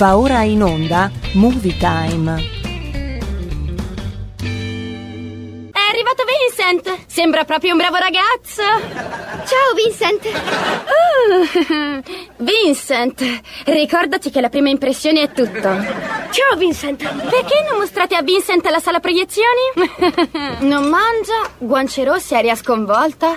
Va ora in onda Movie Time. È arrivato Vincent! Sembra proprio un bravo ragazzo! Ciao Vincent! Uh, Vincent, ricordati che la prima impressione è tutto. Ciao Vincent! Perché non mostrate a Vincent la sala proiezioni? non mangia, guance rosse, aria sconvolta.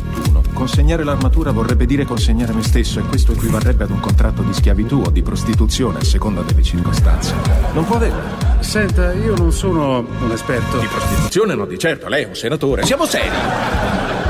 Consegnare l'armatura vorrebbe dire consegnare me stesso e questo equivarrebbe ad un contratto di schiavitù o di prostituzione a seconda delle circostanze. Non può averlo. Senta, io non sono un esperto. Di prostituzione no, di certo, lei è un senatore. Siamo seri.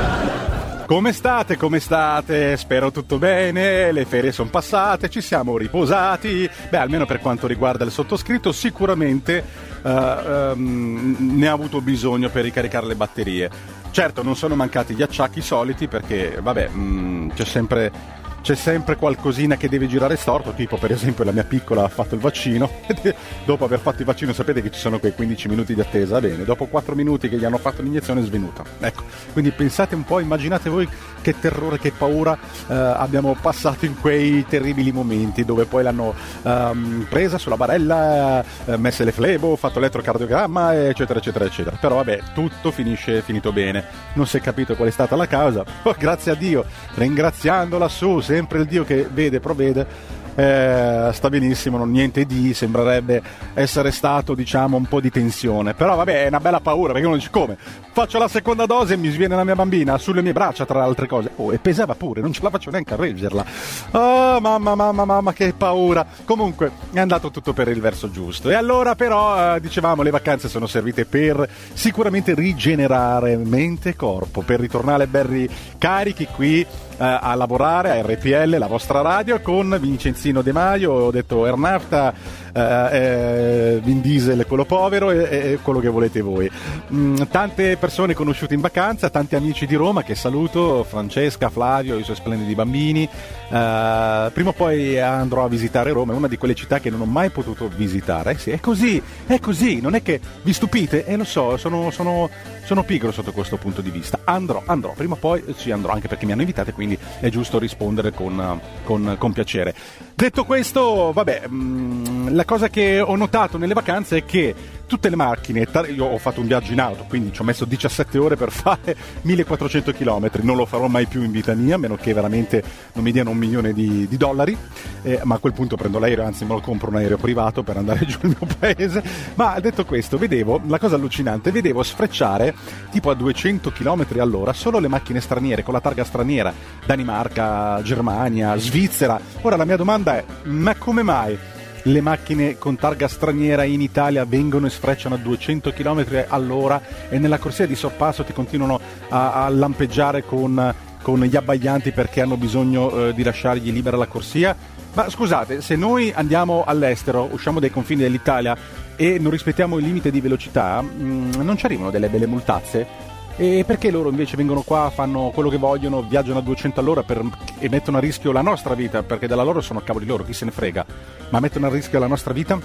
Come state? Come state? Spero tutto bene, le ferie sono passate, ci siamo riposati. Beh, almeno per quanto riguarda il sottoscritto, sicuramente uh, um, ne ha avuto bisogno per ricaricare le batterie. Certo, non sono mancati gli acciacchi soliti perché, vabbè, mh, c'è sempre c'è sempre qualcosina che deve girare storto, tipo per esempio la mia piccola ha fatto il vaccino, dopo aver fatto il vaccino sapete che ci sono quei 15 minuti di attesa, bene, dopo 4 minuti che gli hanno fatto l'iniezione è svenuta. Ecco, quindi pensate un po', immaginate voi che terrore, che paura eh, abbiamo passato in quei terribili momenti dove poi l'hanno ehm, presa sulla barella, eh, messe le flebo, fatto l'elettrocardiogramma, eccetera, eccetera, eccetera. Però vabbè, tutto finisce finito bene. Non si è capito qual è stata la causa. Oh, grazie a Dio, ringraziando lassù, sempre il Dio che vede, provvede. Eh, sta benissimo, non niente di, sembrerebbe essere stato diciamo un po' di tensione, però vabbè è una bella paura perché uno dice come? Faccio la seconda dose e mi sviene la mia bambina sulle mie braccia tra altre cose, oh e pesava pure, non ce la faccio neanche a reggerla, oh mamma mamma mamma che paura, comunque è andato tutto per il verso giusto. E allora però eh, dicevamo le vacanze sono servite per sicuramente rigenerare mente e corpo, per ritornare belli carichi qui a lavorare a RPL, la vostra radio, con Vincenzino De Maio, ho detto Ernafta, eh, eh, Vin Diesel, quello povero e, e, quello che volete voi. Mm, tante persone conosciute in vacanza, tanti amici di Roma che saluto, Francesca, Flavio, i suoi splendidi bambini. Eh, prima o poi andrò a visitare Roma, è una di quelle città che non ho mai potuto visitare. sì, è così, è così, non è che vi stupite, e eh, lo so, sono, sono, sono pigro sotto questo punto di vista. Andrò, andrò, prima o poi ci andrò, anche perché mi hanno invitato, quindi è giusto rispondere con, con, con piacere. Detto questo, vabbè, mh, la cosa che ho notato nelle vacanze è che tutte le macchine, io ho fatto un viaggio in auto, quindi ci ho messo 17 ore per fare 1400 km, non lo farò mai più in vita mia, a meno che veramente non mi diano un milione di, di dollari, eh, ma a quel punto prendo l'aereo, anzi me lo compro un aereo privato per andare giù al mio paese. Ma detto questo, vedevo, la cosa allucinante, vedevo sfrecciare tipo a 200 km all'ora solo le macchine straniere, con la targa straniera, Danimarca, Germania, Svizzera. Ora la mia domanda è, ma come mai? Le macchine con targa straniera in Italia vengono e sfrecciano a 200 km all'ora e nella corsia di sorpasso ti continuano a, a lampeggiare con, con, gli abbaglianti perché hanno bisogno eh, di lasciargli libera la corsia. Ma scusate, se noi andiamo all'estero, usciamo dai confini dell'Italia e non rispettiamo il limite di velocità, mh, mm, non ci arrivano delle belle multazze? E perché loro invece vengono qua, fanno quello che vogliono, viaggiano a 200 all'ora per, e mettono a rischio la nostra vita? Perché della loro sono cavoli loro, chi se ne frega, ma mettono a rischio la nostra vita?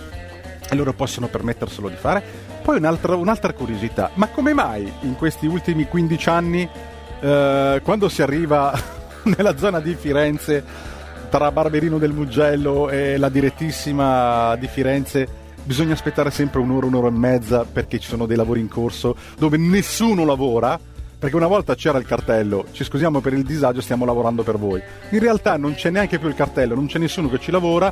E loro possono permetterselo di fare? Poi un'altra, un'altra curiosità, ma come mai in questi ultimi 15 anni, eh, quando si arriva nella zona di Firenze, tra Barberino del Mugello e la direttissima di Firenze, bisogna aspettare sempre un'ora, un'ora e mezza perché ci sono dei lavori in corso dove nessuno lavora. Perché una volta c'era il cartello, ci scusiamo per il disagio, stiamo lavorando per voi. In realtà non c'è neanche più il cartello, non c'è nessuno che ci lavora,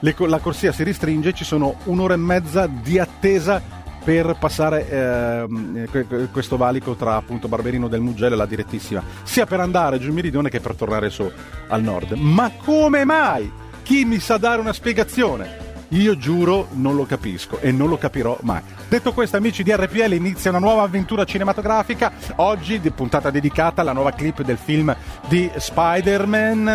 le- la corsia si restringe, ci sono un'ora e mezza di attesa per passare que- questo valico tra appunto Barberino del Mugello e la direttissima, sia per andare giù in meridione che per tornare su al nord. Ma come mai? Chi mi sa dare una spiegazione? Io giuro non lo capisco e non lo capirò mai. Detto questo, amici di RPL, inizia una nuova avventura cinematografica. Oggi, puntata dedicata alla nuova clip del film di Spider-Man.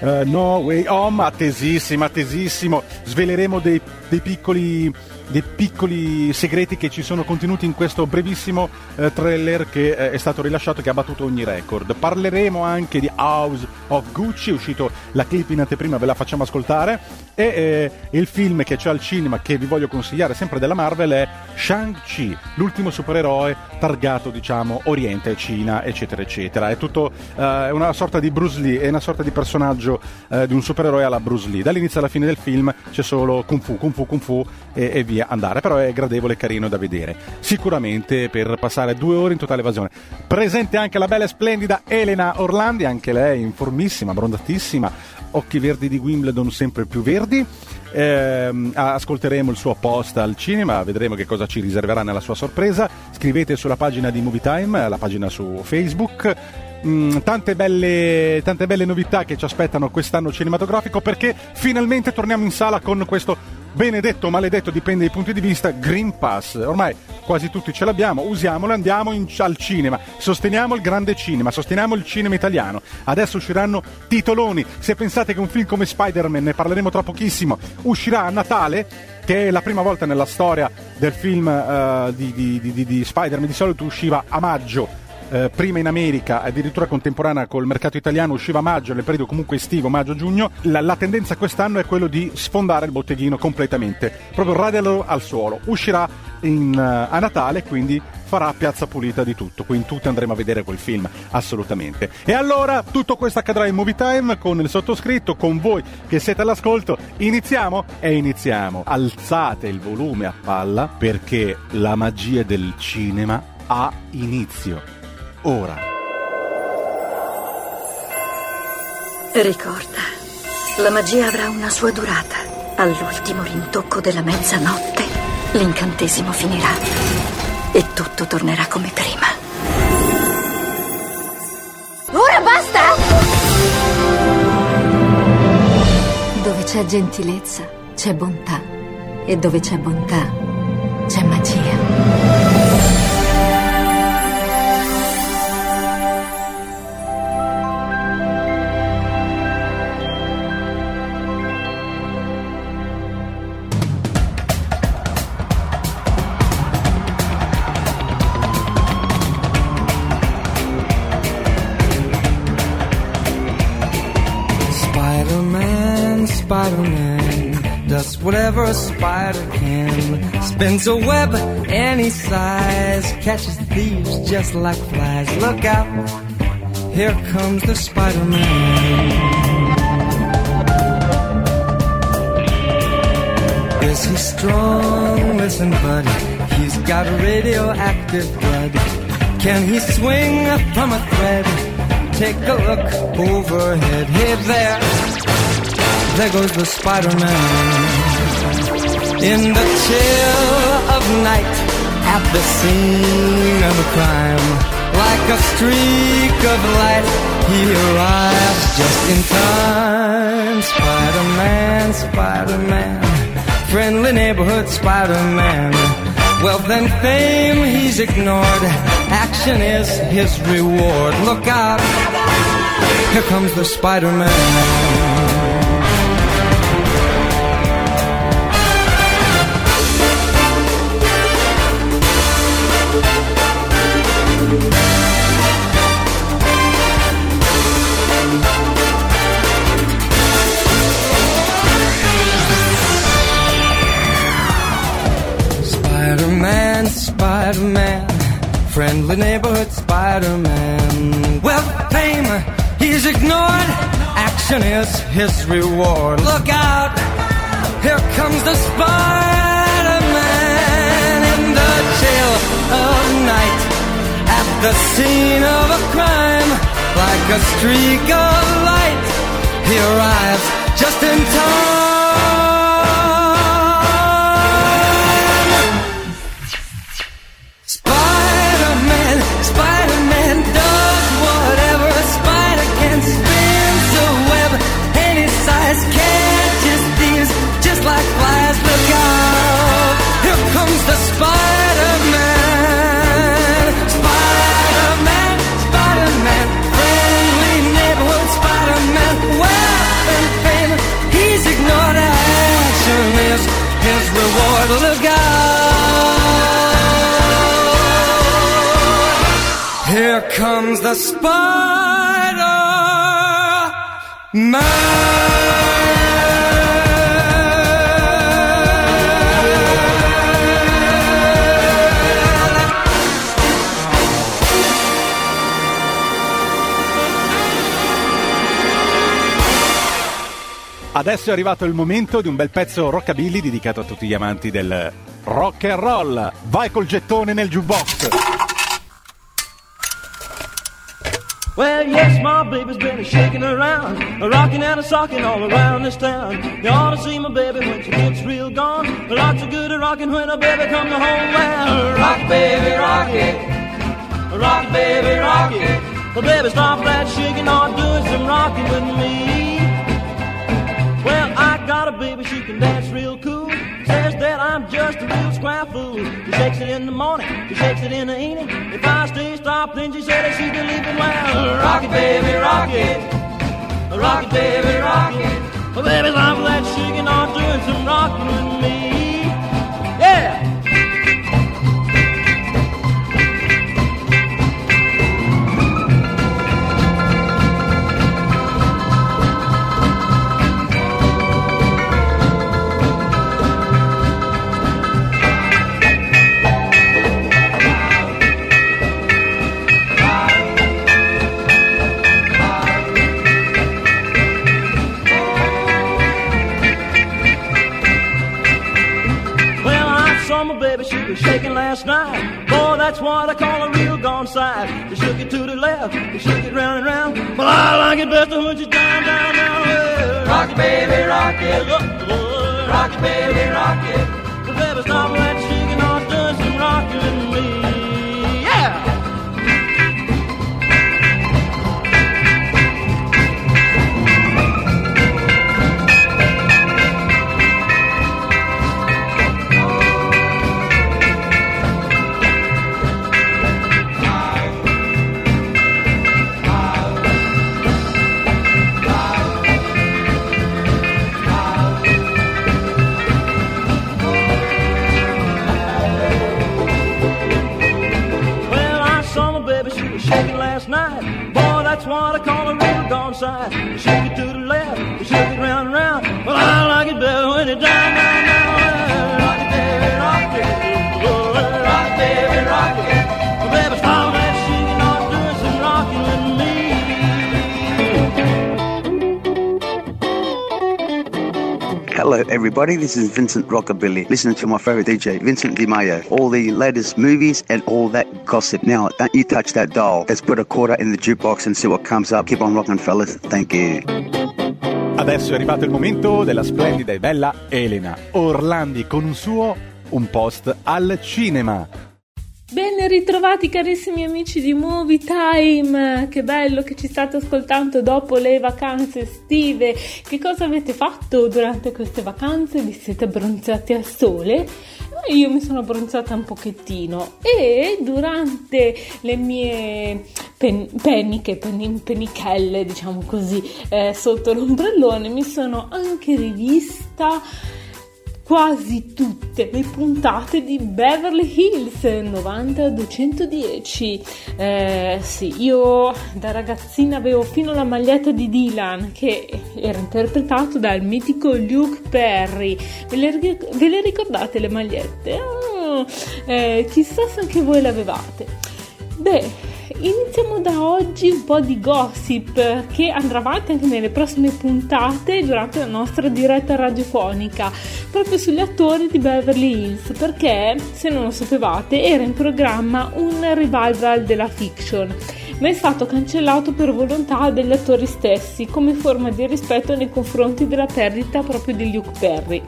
eh, no Way Home, attesissimo, attesissimo. Sveleremo dei, dei piccoli dei piccoli segreti che ci sono contenuti in questo brevissimo eh, trailer che eh, è stato rilasciato e che ha battuto ogni record. Parleremo anche di House of Gucci, è uscito la clip in anteprima, ve la facciamo ascoltare. E eh, il film che c'è al cinema che vi voglio consigliare sempre della Marvel è Shang-Chi, l'ultimo supereroe targato, diciamo, Oriente, Cina, eccetera, eccetera. È tutto eh, è una sorta di Bruce Lee, è una sorta di personaggio eh, di un supereroe alla Bruce Lee. Dall'inizio alla fine del film c'è solo Kung Fu, Kung Fu, Kung Fu e, e via andare, però è gradevole e carino da vedere. Sicuramente per passare due ore in totale evasione. Presente anche la bella e splendida Elena Orlandi, anche lei informissima, brondatissima, occhi verdi di Wimbledon sempre più verdi. Ehm, ascolteremo il suo post al cinema, vedremo che cosa ci riserverà nella sua sorpresa. Scrivete sulla pagina di Movie Time, la pagina su Facebook. Mm, tante, belle, tante belle novità che ci aspettano quest'anno cinematografico perché finalmente torniamo in sala con questo benedetto o maledetto, dipende dai punti di vista, Green Pass. Ormai quasi tutti ce l'abbiamo, usiamolo, andiamo in- al cinema, sosteniamo il grande cinema, sosteniamo il cinema italiano. Adesso usciranno titoloni. Se pensate che un film come Spider-Man, ne parleremo tra pochissimo, uscirà a Natale, che è la prima volta nella storia del film di, di- di- di- di Spider-Man, di solito usciva a maggio. Eh, prima in America, addirittura contemporanea col mercato italiano, usciva a maggio, nel periodo comunque estivo, maggio-giugno. La, la tendenza quest'anno è quello di sfondare il botteghino completamente, proprio radiarlo al suolo. Uscirà in, eh, a Natale, quindi farà piazza pulita di tutto. Quindi tutti andremo a vedere quel film, assolutamente. E allora tutto questo accadrà in Movie Time con il sottoscritto, con voi che siete all'ascolto. Iniziamo? E iniziamo. Alzate il volume a palla perché la magia del cinema ha inizio. Ora. Ricorda, la magia avrà una sua durata. All'ultimo rintocco della mezzanotte, l'incantesimo finirà e tutto tornerà come prima. Ora basta! Dove c'è gentilezza, c'è bontà. E dove c'è bontà, c'è magia. Whatever a spider can. Spins a web any size, catches thieves just like flies. Look out, here comes the Spider Man. Is he strong? Listen, buddy, he's got radioactive blood. Can he swing from a thread? Take a look overhead. Hey there, there goes the Spider-Man. In the chill of night, at the scene of a crime, like a streak of light, he arrives just in time. Spider-Man, Spider-Man, friendly neighborhood Spider-Man. Wealth and fame he's ignored. Action is his reward. Look out, here comes the. Spider-Man, friendly neighborhood Spider-Man. Well, fame, he's ignored. Action is his reward. Look out! Here comes the Spider-Man in the chill of night. At the scene of a crime, like a streak of light, he arrives just in time. Here comes the Spider Man. Adesso è arrivato il momento di un bel pezzo rockabilly dedicato a tutti gli amanti del rock and roll. Vai col gettone nel jukebox. Well, yes, my baby's been a shaking around, a rocking and a socking all around this town. You ought to see my baby when she gets real gone. Lots of good at rocking when a baby comes home. Well, rock, baby, rock it. Rock, baby, rock it. Well, baby, stop that shaking, or doing some rocking with me. Well, I got a baby, she can dance real cool. Says that I'm just a real square fool. She shakes it in the morning, she shakes it in the evening. If I stay stopped, then she said that she's leaving. Well, rock it, baby, rock it. Rock it, baby, rock it. Well, baby, I'm for that shaking or doing some rocking with me. Baby, she was shaking last night. Boy, that's what I call a real gone side. She shook it to the left, she shook it round and round. Well, I like it best when she's down, down, down. Well, rock it, baby, rock it. Rock it, baby, rock it. Well, baby, stop that time. Everybody. This is Vincent Rockabilly. Listening to my favorite DJ, Vincent Di Maio. All the latest movies and all that gossip. Now, don't you touch that dial. Let's put a quarter in the jukebox and see what comes up. Keep on rocking, fellas. Thank you. Adesso è arrivato il momento della splendida e bella Elena Orlandi con un suo un post al cinema. Ben ritrovati carissimi amici di Movie Time, che bello che ci state ascoltando dopo le vacanze estive. Che cosa avete fatto durante queste vacanze? Vi siete abbronzati al sole? Ma Io mi sono abbronzata un pochettino e durante le mie pen- penniche, pen- penichelle, diciamo così, eh, sotto l'ombrellone mi sono anche rivista quasi tutte le puntate di Beverly Hills 90-210. Eh, sì, io da ragazzina avevo fino alla maglietta di Dylan che era interpretato dal mitico Luke Perry. Ve le, ve le ricordate le magliette? Ah, eh, chissà se anche voi le avevate. Beh, iniziamo da oggi un po' di gossip che andrà avanti anche nelle prossime puntate durante la nostra diretta radiofonica proprio sugli attori di Beverly Hills perché se non lo sapevate era in programma un revival della fiction ma è stato cancellato per volontà degli attori stessi come forma di rispetto nei confronti della perdita proprio di Luke Perry.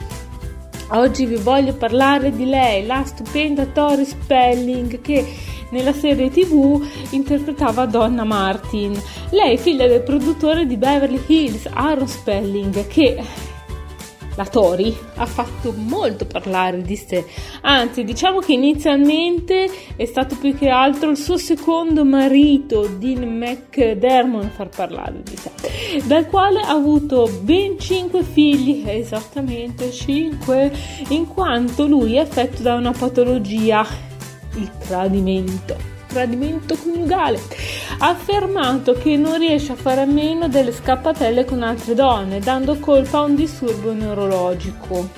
Oggi vi voglio parlare di lei, la stupenda Tori Spelling che nella serie tv interpretava Donna Martin. Lei è figlia del produttore di Beverly Hills, Aaron Spelling, che la Tori ha fatto molto parlare di sé. Anzi, diciamo che inizialmente è stato più che altro il suo secondo marito, Dean McDermott, a far parlare di sé, dal quale ha avuto ben 5 figli, esattamente 5, in quanto lui è affetto da una patologia, il tradimento tradimento coniugale. Ha affermato che non riesce a fare a meno delle scappatelle con altre donne, dando colpa a un disturbo neurologico.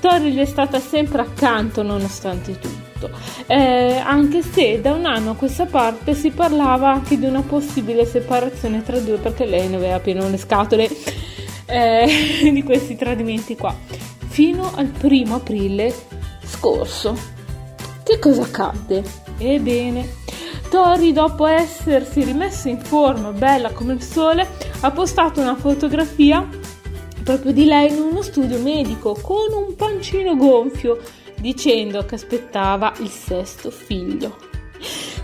Tori gli è stata sempre accanto nonostante tutto, eh, anche se da un anno a questa parte si parlava anche di una possibile separazione tra due perché lei ne aveva pieno le scatole eh, di questi tradimenti qua. Fino al primo aprile scorso. Che cosa accadde? Ebbene, Tori, dopo essersi rimesso in forma, bella come il sole, ha postato una fotografia proprio di lei in uno studio medico con un pancino gonfio, dicendo che aspettava il sesto figlio.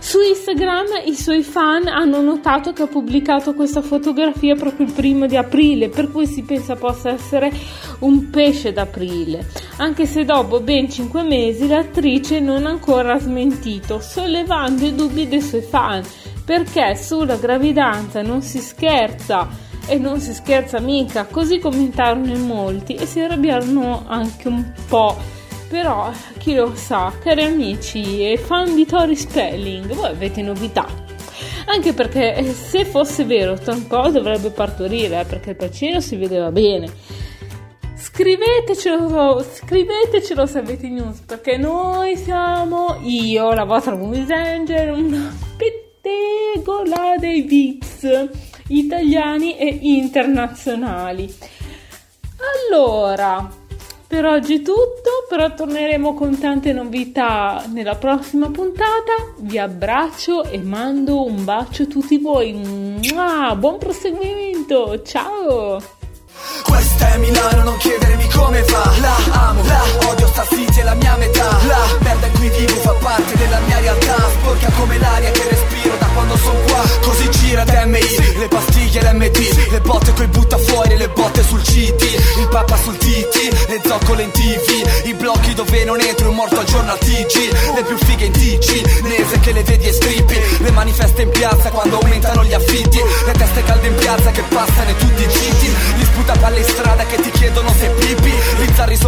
Su Instagram i suoi fan hanno notato che ha pubblicato questa fotografia proprio il primo di aprile, per cui si pensa possa essere un pesce d'aprile, anche se dopo ben 5 mesi l'attrice non ha ancora smentito, sollevando i dubbi dei suoi fan, perché sulla gravidanza non si scherza e non si scherza mica, così commentarono in molti e si arrabbiarono anche un po' Però chi lo sa, cari amici e fan di Tori Spelling, voi avete novità. Anche perché eh, se fosse vero, Cole dovrebbe partorire, eh, perché il bacino si vedeva bene. Scrivetecelo, scrivetecelo se avete news, perché noi siamo io, la vostra Movies Angel, una pettegola dei VIX italiani e internazionali. Allora, per oggi è tutto, però torneremo con tante novità nella prossima puntata. Vi abbraccio e mando un bacio a tutti voi. Mua, buon proseguimento, ciao! Questa è Milano, non chiedermi come fa La amo, la odio, sta city zoccole in TV I blocchi dove non entro, un morto al giorno al TG Le più fighe in TG, nese che le vedi e strippi. Le manifeste in piazza quando aumentano gli affitti. Le teste calde in piazza che passano e tutti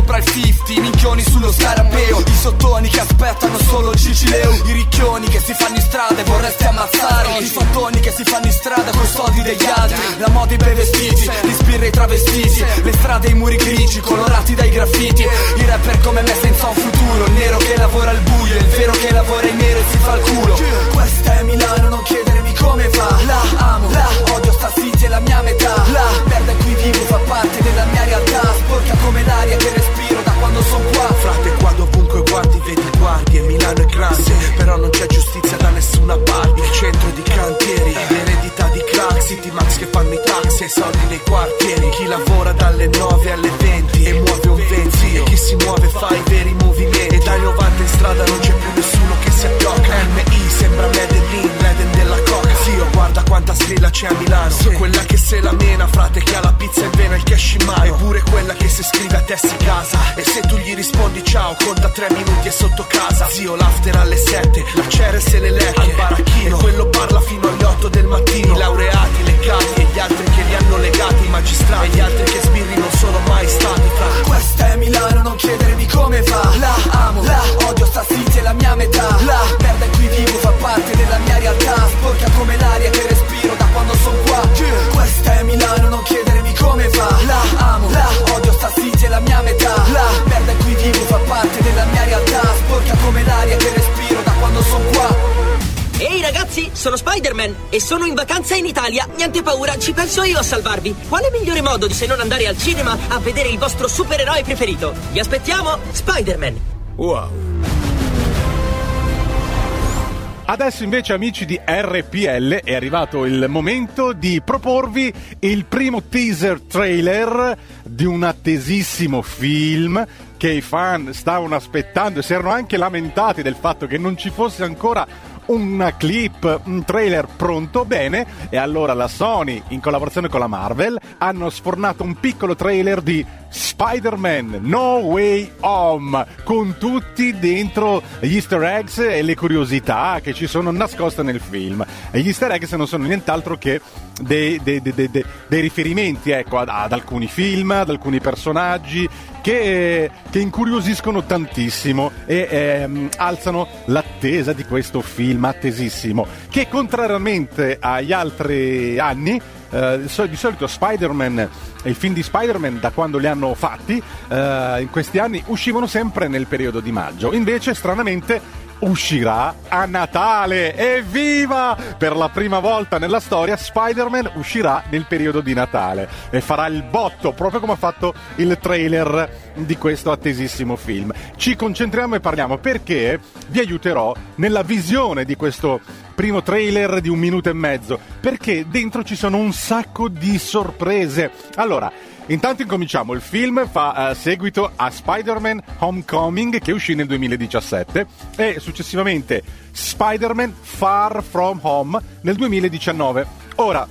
sopra il 50, minchioni sullo scarabeo I sottoni che aspettano solo Cicileo I ricchioni che si fanno in strada e vorresti ammazzare. I fattoni che si fanno in strada con i soldi degli altri. La moda i bei vestiti, gli spirri i travestiti. Le strade e i muri grigi colorati dai graffiti. I rapper come me senza un futuro. Il nero che lavora al buio, il vero che lavora in nero e si fa il culo. Questa è Milano, non chiedermi come va. La amo, la odio, sta city è la mia metà. La parte della mia realtà Sporca come l'aria che respiro da quando sono qua. Frate qua dovunque guardi vedi guardie Milano è grande però non c'è giustizia da nessuna parte. Il centro di cantieri l'eredità di crack City Max che fanno i taxi e i soldi nei quartieri. Chi lavora dalle 9 alle 20 e muove un 20 E chi si muove fa i veri movimenti. E dai 90 in strada non c'è più nessuno che si acchiocca MI sembra Medellin, Reden della guarda quanta stella c'è a Milano. Quella che se la mena, frate che ha la pizza in vena il cash in mano. E pure quella che se scrive a te si casa. E se tu gli rispondi ciao, conta tre minuti e sotto casa. Zio l'after alle 7, la Ceres e le lecche. Al baracchino. E quello parla fino alle 8 del mattino. I laureati, leccati e gli altri che li hanno legati I magistrati. E gli altri che sbirri non sono mai stati fra. Questa è Milano, non chiedermi come va La amo, la odio, sta city Italia. Niente paura, ci penso io a salvarvi. Quale migliore modo di se non andare al cinema a vedere il vostro supereroe preferito? Vi aspettiamo, Spider-Man. Wow. Adesso invece amici di RPL è arrivato il momento di proporvi il primo teaser trailer di un attesissimo film che i fan stavano aspettando e si erano anche lamentati del fatto che non ci fosse ancora una clip, un trailer pronto bene e allora la Sony in collaborazione con la Marvel hanno sfornato un piccolo trailer di Spider-Man No Way Home con tutti dentro gli easter eggs e le curiosità che ci sono nascoste nel film. E gli easter eggs non sono nient'altro che dei, dei- dei- dei- riferimenti ecco, ad, ad alcuni film, ad alcuni personaggi che, che incuriosiscono tantissimo e ehm, alzano l'attesa di questo film attesissimo che contrariamente agli altri anni eh, di sol- di solito Spider-Man e i film di Spider-Man da quando li hanno fatti eh, in questi anni uscivano sempre nel periodo di maggio. Invece stranamente uscirà a Natale. Evviva per la prima volta nella storia Spider-Man uscirà nel periodo di Natale e farà il botto proprio come ha fatto il trailer di questo attesissimo film. Ci concentriamo e parliamo perché vi aiuterò nella visione di questo primo trailer di un minuto e mezzo perché dentro ci sono un sacco di sorprese allora Intanto incominciamo, il film fa eh, seguito a Spider-Man Homecoming che uscì nel 2017 e successivamente Spider-Man Far From Home nel 2019. Ora,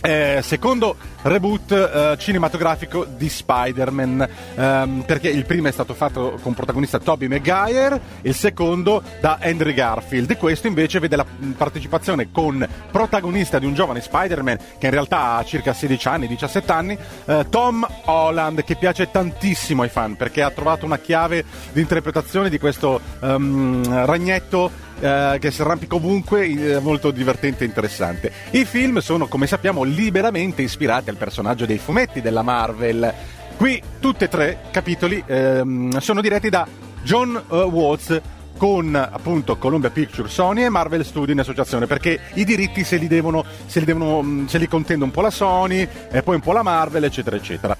eh, secondo reboot eh, cinematografico di Spider-Man. Ehm, perché il primo è stato fatto con protagonista Tobey Maguire il secondo da Andrew Garfield. Questo invece vede la mh, partecipazione con protagonista di un giovane Spider-Man che in realtà ha circa 16 anni 17 anni eh, Tom Holland che piace tantissimo ai fan perché ha trovato una chiave di interpretazione di questo ehm, ragnetto eh, che si arrampica ovunque, eh, molto divertente e interessante. I film sono, come sappiamo, liberamente ispirati al personaggio dei fumetti della Marvel. Qui tutti e tre capitoli ehm, sono diretti da John eh, Watts con appunto Columbia Pictures, Sony e Marvel Studio in associazione perché i diritti se li devono, se li, devono, mh, se li contende un po' la Sony e poi un po' la Marvel eccetera eccetera.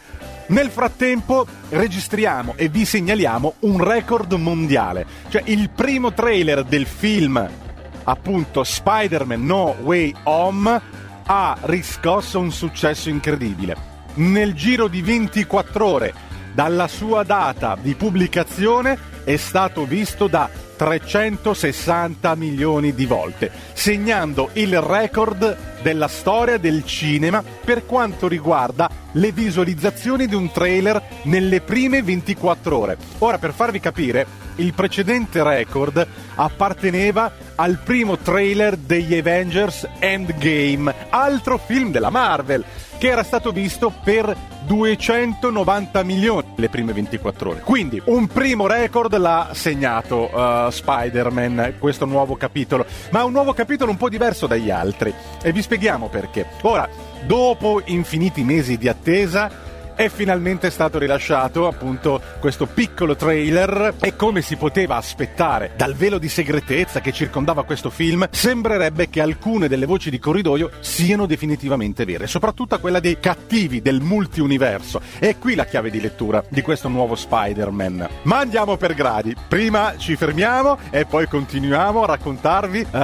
Nel frattempo registriamo e vi segnaliamo un record mondiale, cioè il primo trailer del film appunto Spider-Man No Way Home ha riscosso un successo incredibile. Nel giro di 24 ore dalla sua data di pubblicazione è stato visto da 360 milioni di volte, segnando il record della storia del cinema per quanto riguarda le visualizzazioni di un trailer nelle prime 24 ore. Ora, per farvi capire, il precedente record apparteneva al primo trailer degli Avengers Endgame, altro film della Marvel, che era stato visto per 290 milioni le prime 24 ore. Quindi un primo record l'ha segnato uh, Spider-Man, questo nuovo capitolo, ma un nuovo capitolo un po' diverso dagli altri e vi spieghiamo perché. Ora, dopo infiniti mesi di attesa, è finalmente stato rilasciato appunto questo piccolo trailer e come si poteva aspettare dal velo di segretezza che circondava questo film, sembrerebbe che alcune delle voci di corridoio siano definitivamente vere, soprattutto quella dei cattivi del multiuniverso. E qui la chiave di lettura di questo nuovo Spider-Man. Ma andiamo per gradi. Prima ci fermiamo e poi continuiamo a raccontarvi eh,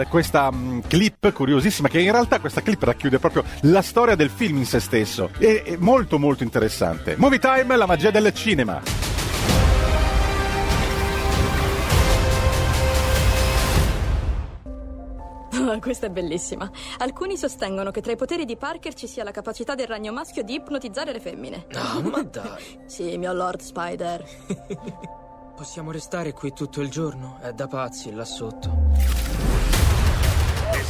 eh, questa mh, clip curiosissima che in realtà questa clip racchiude proprio la storia del film in se stesso. È, è molto molto interessante. Movie Time, la magia del cinema. Oh, questa è bellissima. Alcuni sostengono che tra i poteri di Parker ci sia la capacità del ragno maschio di ipnotizzare le femmine. No, ma dai. sì, mio Lord Spider. Possiamo restare qui tutto il giorno? È da pazzi là sotto.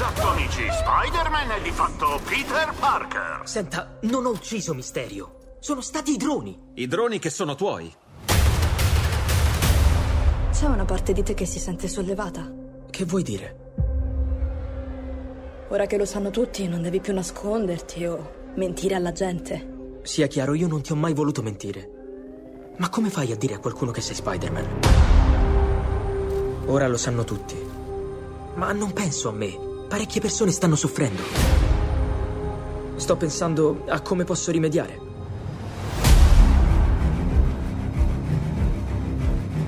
Esatto, amici. Spider-Man è di fatto Peter Parker. Senta, non ho ucciso Misterio. Sono stati i droni. I droni che sono tuoi. C'è una parte di te che si sente sollevata. Che vuoi dire? Ora che lo sanno tutti, non devi più nasconderti o mentire alla gente. Sia chiaro, io non ti ho mai voluto mentire. Ma come fai a dire a qualcuno che sei Spider-Man? Ora lo sanno tutti. Ma non penso a me. Parecchie persone stanno soffrendo. Sto pensando a come posso rimediare.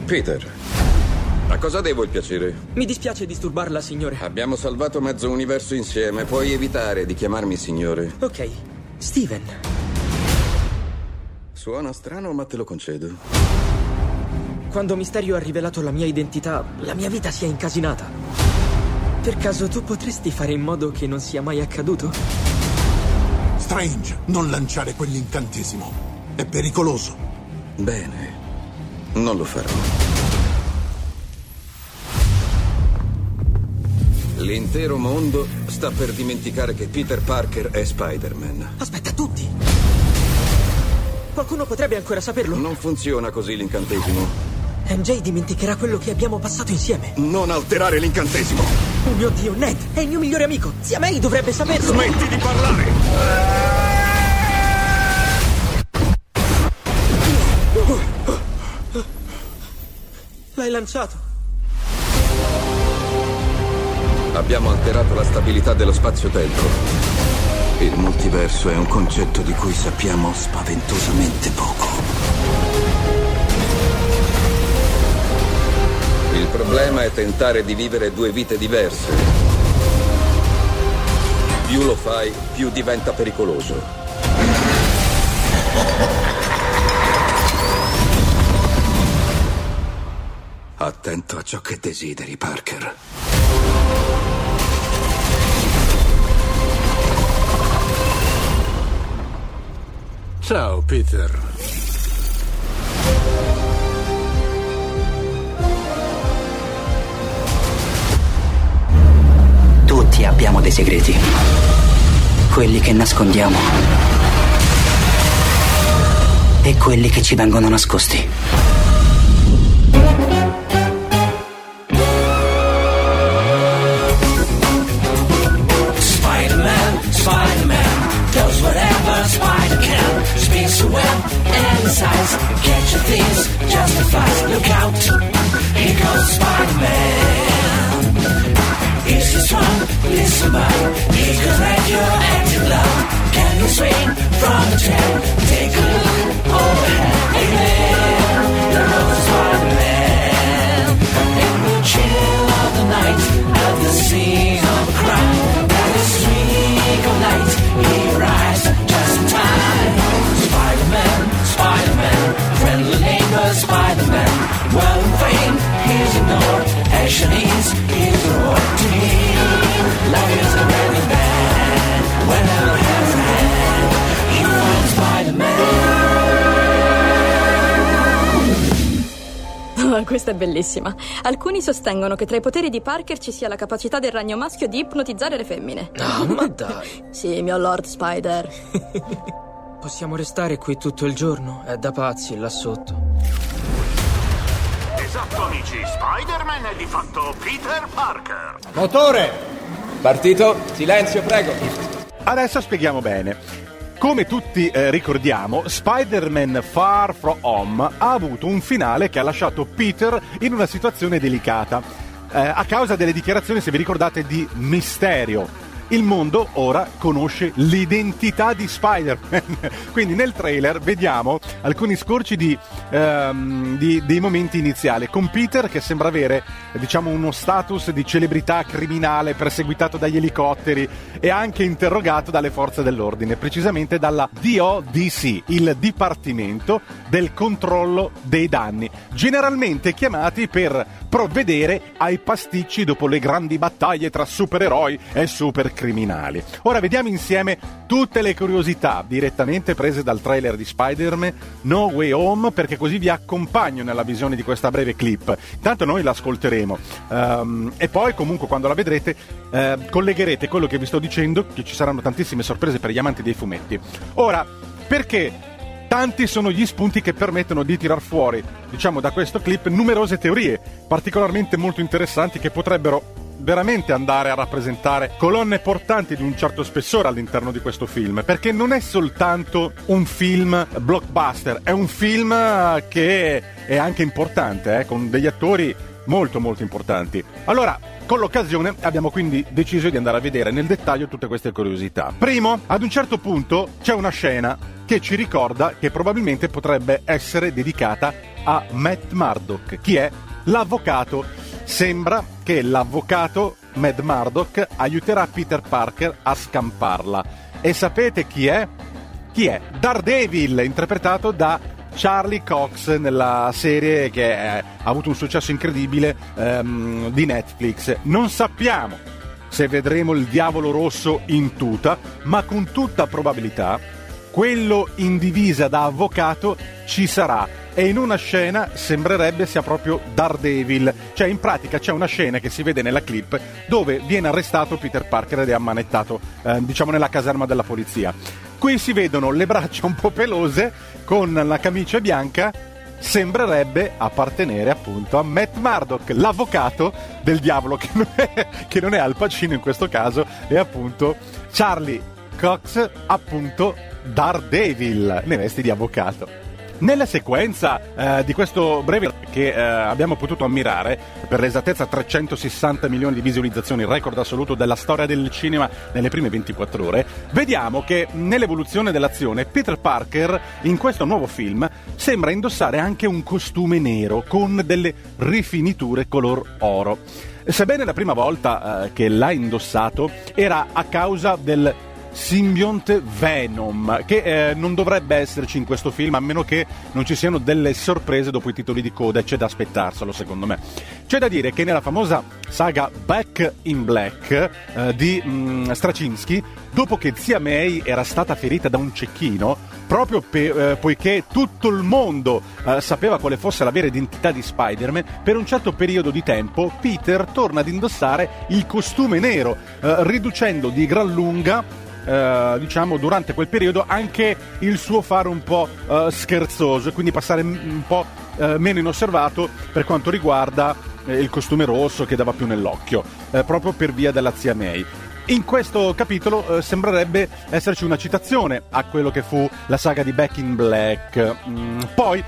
Peter, a cosa devo il piacere? Mi dispiace disturbarla, signore. Abbiamo salvato mezzo universo insieme. Puoi evitare di chiamarmi signore. Ok, Steven. Suona strano, ma te lo concedo. Quando Misterio ha rivelato la mia identità, la mia vita si è incasinata. Per caso tu potresti fare in modo che non sia mai accaduto? Strange, non lanciare quell'incantesimo. È pericoloso. Bene, non lo farò. L'intero mondo sta per dimenticare che Peter Parker è Spider-Man. Aspetta, tutti! Qualcuno potrebbe ancora saperlo? Non funziona così l'incantesimo. MJ dimenticherà quello che abbiamo passato insieme. Non alterare l'incantesimo! Oh mio Dio, Ned è il mio migliore amico. Zia May dovrebbe saperlo. Smetti di parlare! L'hai lanciato. Abbiamo alterato la stabilità dello spazio-tempo. Il multiverso è un concetto di cui sappiamo spaventosamente poco. Il problema è tentare di vivere due vite diverse. Più lo fai, più diventa pericoloso. Attento a ciò che desideri, Parker. Ciao, Peter. Tutti abbiamo dei segreti. Quelli che nascondiamo. E quelli che ci vengono nascosti. Spider-Man, Spider-Man does whatever Spider can. Speaks a web and size, catches things, justifies. Look out, here goes Spider-Man. Is he strong? Listen, bud. He's got radioactive love. Can he swing from a tree? Take a look overhead. Hey there, there goes Spider-Man. In the chill of the night, at the scene of a crime, that is streak of light, he arrives just in time. Spider-Man, Spider-Man, friendly neighbor Spider-Man. Well fame, he's ignored. Action is his. Team, life is already bad. Whenever has a hand, he finds Spider-Man. Oh, questa è bellissima. Alcuni sostengono che tra i poteri di Parker ci sia la capacità del ragno maschio di ipnotizzare le femmine. Ah, ma dai. sì, mio Lord Spider. Possiamo restare qui tutto il giorno? È da pazzi là sotto. Amici. Spider-Man è di fatto Peter Parker. Motore! Partito? Silenzio, prego. Adesso spieghiamo bene. Come tutti eh, ricordiamo, Spider-Man Far From Home ha avuto un finale che ha lasciato Peter in una situazione delicata, eh, a causa delle dichiarazioni, se vi ricordate, di Misterio. Il mondo ora conosce l'identità di Spider-Man. Quindi nel trailer vediamo alcuni scorci di, ehm, di- dei momenti iniziali, con Peter che sembra avere diciamo, uno status di celebrità criminale perseguitato dagli elicotteri e anche interrogato dalle forze dell'ordine, precisamente dalla DODC, il Dipartimento del Controllo dei Danni, generalmente chiamati per provvedere ai pasticci dopo le grandi battaglie tra supereroi e supercriminali. Ora vediamo insieme tutte le curiosità direttamente prese dal trailer di Spider-Man No Way Home perché così vi accompagno nella visione di questa breve clip. Intanto noi l'ascolteremo ehm, e poi comunque quando la vedrete eh, collegherete quello che vi sto dicendo che ci saranno tantissime sorprese per gli amanti dei fumetti. Ora, perché Tanti sono gli spunti che permettono di tirar fuori, diciamo da questo clip, numerose teorie, particolarmente molto interessanti che potrebbero veramente andare a rappresentare colonne portanti di un certo spessore all'interno di questo film, perché non è soltanto un film blockbuster, è un film eh, che è anche importante, eh, con degli attori molto molto importanti. Allora, Con l'occasione abbiamo quindi deciso di andare a vedere nel dettaglio tutte queste curiosità. Primo, ad un certo punto c'è una scena che ci ricorda che probabilmente potrebbe essere dedicata a Matt Murdock, chi è l'avvocato. Sembra che l'avvocato Matt Murdock aiuterà Peter Parker a scamparla. E sapete chi è? Chi è? Daredevil, interpretato da Charlie Cox nella serie che eh, ha avuto un successo incredibile ehm, di Netflix. Non sappiamo se vedremo il diavolo rosso in tuta, ma con tutta probabilità quello in divisa da avvocato ci sarà e in una scena sembrerebbe sia proprio Daredevil, cioè in pratica c'è una scena che si vede nella clip dove viene arrestato Peter Parker ed è ammanettato eh, diciamo nella caserma della polizia. Qui si vedono le braccia un po' pelose con la camicia bianca sembrerebbe appartenere appunto a Matt Murdock, l'avvocato del diavolo che non è, che non è Al Pacino in questo caso, è appunto Charlie Cox, appunto Daredevil, nei vesti di avvocato. Nella sequenza eh, di questo breve che eh, abbiamo potuto ammirare, per l'esattezza 360 milioni di visualizzazioni, record assoluto della storia del cinema nelle prime 24 ore, vediamo che nell'evoluzione dell'azione Peter Parker in questo nuovo film sembra indossare anche un costume nero con delle rifiniture color oro. Sebbene la prima volta eh, che l'ha indossato era a causa del simbionte Venom, che eh, non dovrebbe esserci in questo film a meno che non ci siano delle sorprese dopo i titoli di coda, c'è da aspettarselo secondo me. C'è da dire che nella famosa saga Back in Black eh, di mm, Straczynski, dopo che zia May era stata ferita da un cecchino, proprio pe- eh, poiché tutto il mondo eh, sapeva quale fosse la vera identità di Spider-Man, per un certo periodo di tempo Peter torna ad indossare il costume nero, eh, riducendo di gran lunga eh, diciamo durante quel periodo anche il suo fare un po' eh, scherzoso e quindi passare un po' eh, meno inosservato per quanto riguarda eh, il costume rosso che dava più nell'occhio, eh, proprio per via della zia May. In questo capitolo eh, sembrerebbe esserci una citazione a quello che fu la saga di Back in Black. Mm, poi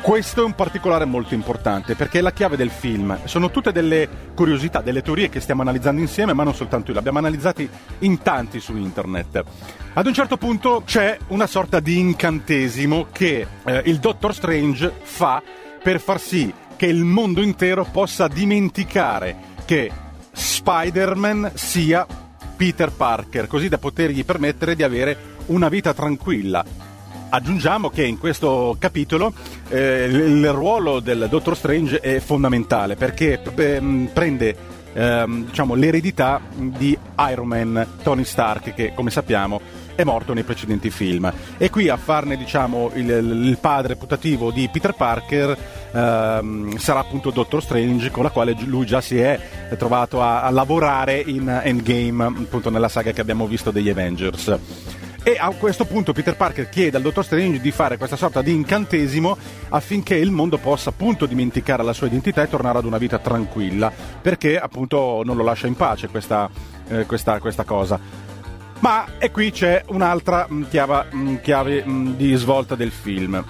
questo è un particolare molto importante perché è la chiave del film. Sono tutte delle curiosità, delle teorie che stiamo analizzando insieme, ma non soltanto io, le abbiamo analizzati in tanti su internet. Ad un certo punto c'è una sorta di incantesimo che eh, il Doctor Strange fa per far sì che il mondo intero possa dimenticare che Spider-Man sia Peter Parker, così da potergli permettere di avere una vita tranquilla Aggiungiamo che in questo capitolo eh, il ruolo del Dottor Strange è fondamentale perché eh, prende eh, diciamo, l'eredità di Iron Man, Tony Stark, che come sappiamo è morto nei precedenti film. E qui a farne diciamo, il, il, padre putativo di Peter Parker ehm, sarà appunto Doctor Strange, con la quale lui già si è trovato a, a lavorare in Endgame, appunto nella saga che abbiamo visto degli Avengers. E a questo punto Peter Parker chiede al Dottor Strange di fare questa sorta di incantesimo affinché il mondo possa appunto dimenticare la sua identità e tornare ad una vita tranquilla, perché appunto non lo lascia in pace questa, eh, questa, questa cosa. Ma e qui c'è un'altra mh, chiave, mh, chiave mh, di svolta del film.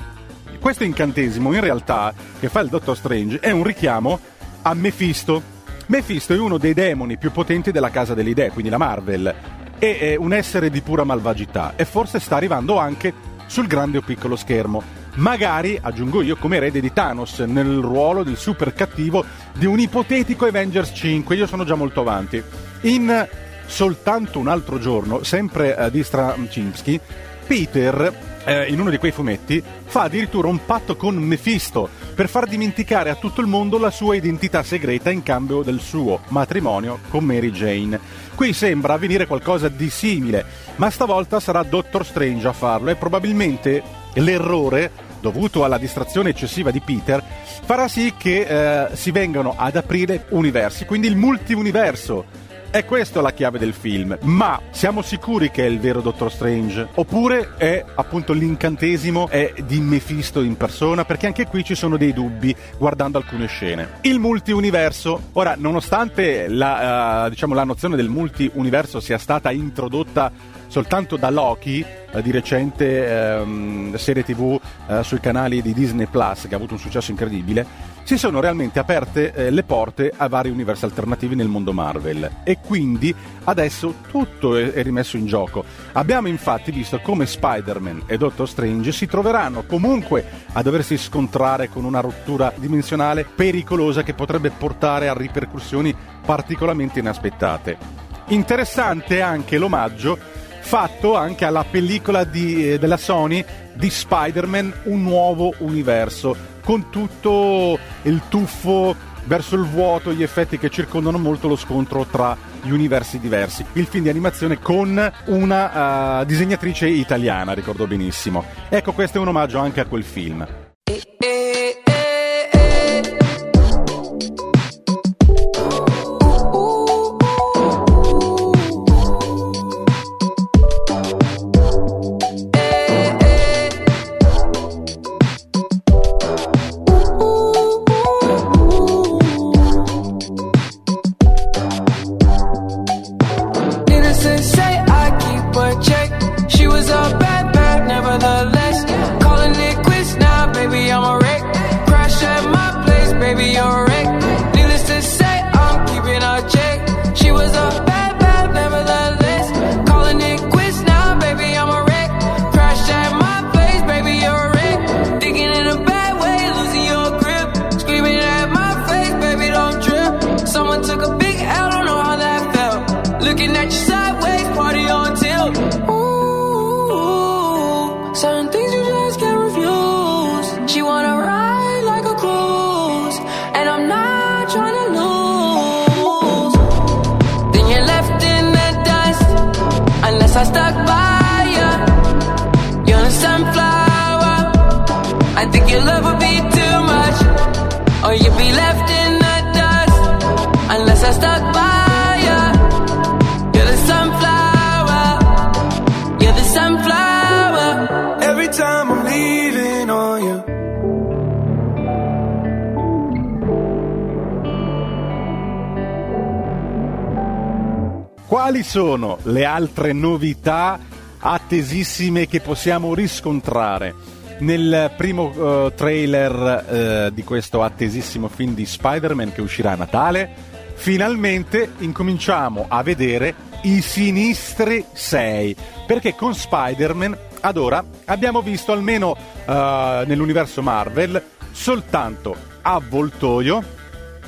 Questo incantesimo in realtà che fa il Dottor Strange è un richiamo a Mephisto. Mephisto è uno dei demoni più potenti della casa delle idee, quindi la Marvel è un essere di pura malvagità e forse sta arrivando anche sul grande o piccolo schermo. Magari, aggiungo io, come erede di Thanos nel ruolo del super cattivo di un ipotetico Avengers 5. Io sono già molto avanti. In soltanto un altro giorno, sempre uh, di Straczynski, Peter, eh, in uno di quei fumetti, fa addirittura un patto con Mephisto per far dimenticare a tutto il mondo la sua identità segreta in cambio del suo matrimonio con Mary Jane. Qui sembra avvenire qualcosa di simile, ma stavolta sarà Doctor Strange a farlo e probabilmente l'errore dovuto alla distrazione eccessiva di Peter, farà sì che eh, si vengano ad aprire universi, quindi il multiuniverso è questa la chiave del film, ma siamo sicuri che è il vero Doctor Strange? Oppure è appunto l'incantesimo è di Mephisto in persona? Perché anche qui ci sono dei dubbi guardando alcune scene. Il multiuniverso, ora nonostante la, uh, diciamo, la nozione del multiuniverso sia stata introdotta soltanto da Loki, uh, di recente um, serie tv uh, sui canali di Disney Plus, che ha avuto un successo incredibile, si sono realmente aperte eh, le porte a vari universi alternativi nel mondo Marvel e quindi adesso tutto è, è rimesso in gioco. Abbiamo infatti visto come Spider-Man e Doctor Strange si troveranno comunque a doversi scontrare con una rottura dimensionale pericolosa che potrebbe portare a ripercussioni particolarmente inaspettate. Interessante anche l'omaggio fatto anche alla pellicola di, eh, della Sony di Spider-Man Un nuovo universo, con tutto il tuffo verso il vuoto, gli effetti che circondano molto lo scontro tra gli universi diversi. Il film di animazione con una uh, disegnatrice italiana, ricordo benissimo. Ecco, questo è un omaggio anche a quel film. Sono le altre novità attesissime che possiamo riscontrare nel primo eh, trailer eh, di questo attesissimo film di Spider-Man che uscirà a Natale? Finalmente incominciamo a vedere i Sinistri 6, perché con Spider-Man ad ora abbiamo visto almeno eh, nell'universo Marvel soltanto Avvoltoio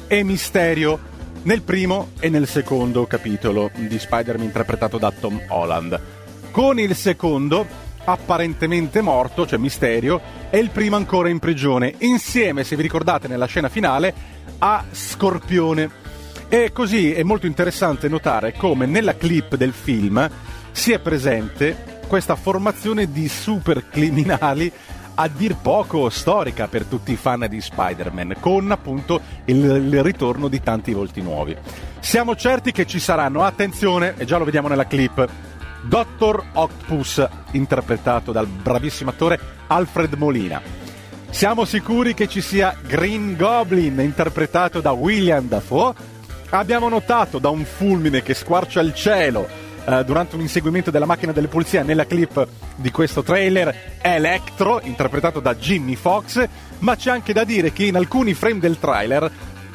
e Misterio nel primo e nel secondo capitolo di Spider-Man interpretato da Tom Holland. Con il secondo apparentemente morto, cioè Misterio, e il primo ancora in prigione, insieme, se vi ricordate, nella scena finale, a Scorpione. E così è molto interessante notare come nella clip del film sia presente questa formazione di super criminali a dir poco storica per tutti i fan di Spider-Man, con appunto il, il ritorno di tanti volti nuovi. Siamo certi che ci saranno, attenzione, e già lo vediamo nella clip, Dr. Octopus, interpretato dal bravissimo attore Alfred Molina. Siamo sicuri che ci sia Green Goblin, interpretato da William Dafoe. Abbiamo notato da un fulmine che squarcia il cielo eh, durante un inseguimento della macchina delle polizie nella clip di questo trailer Electro, interpretato da Jimmy Fox, ma c'è anche da dire che in alcuni frame del trailer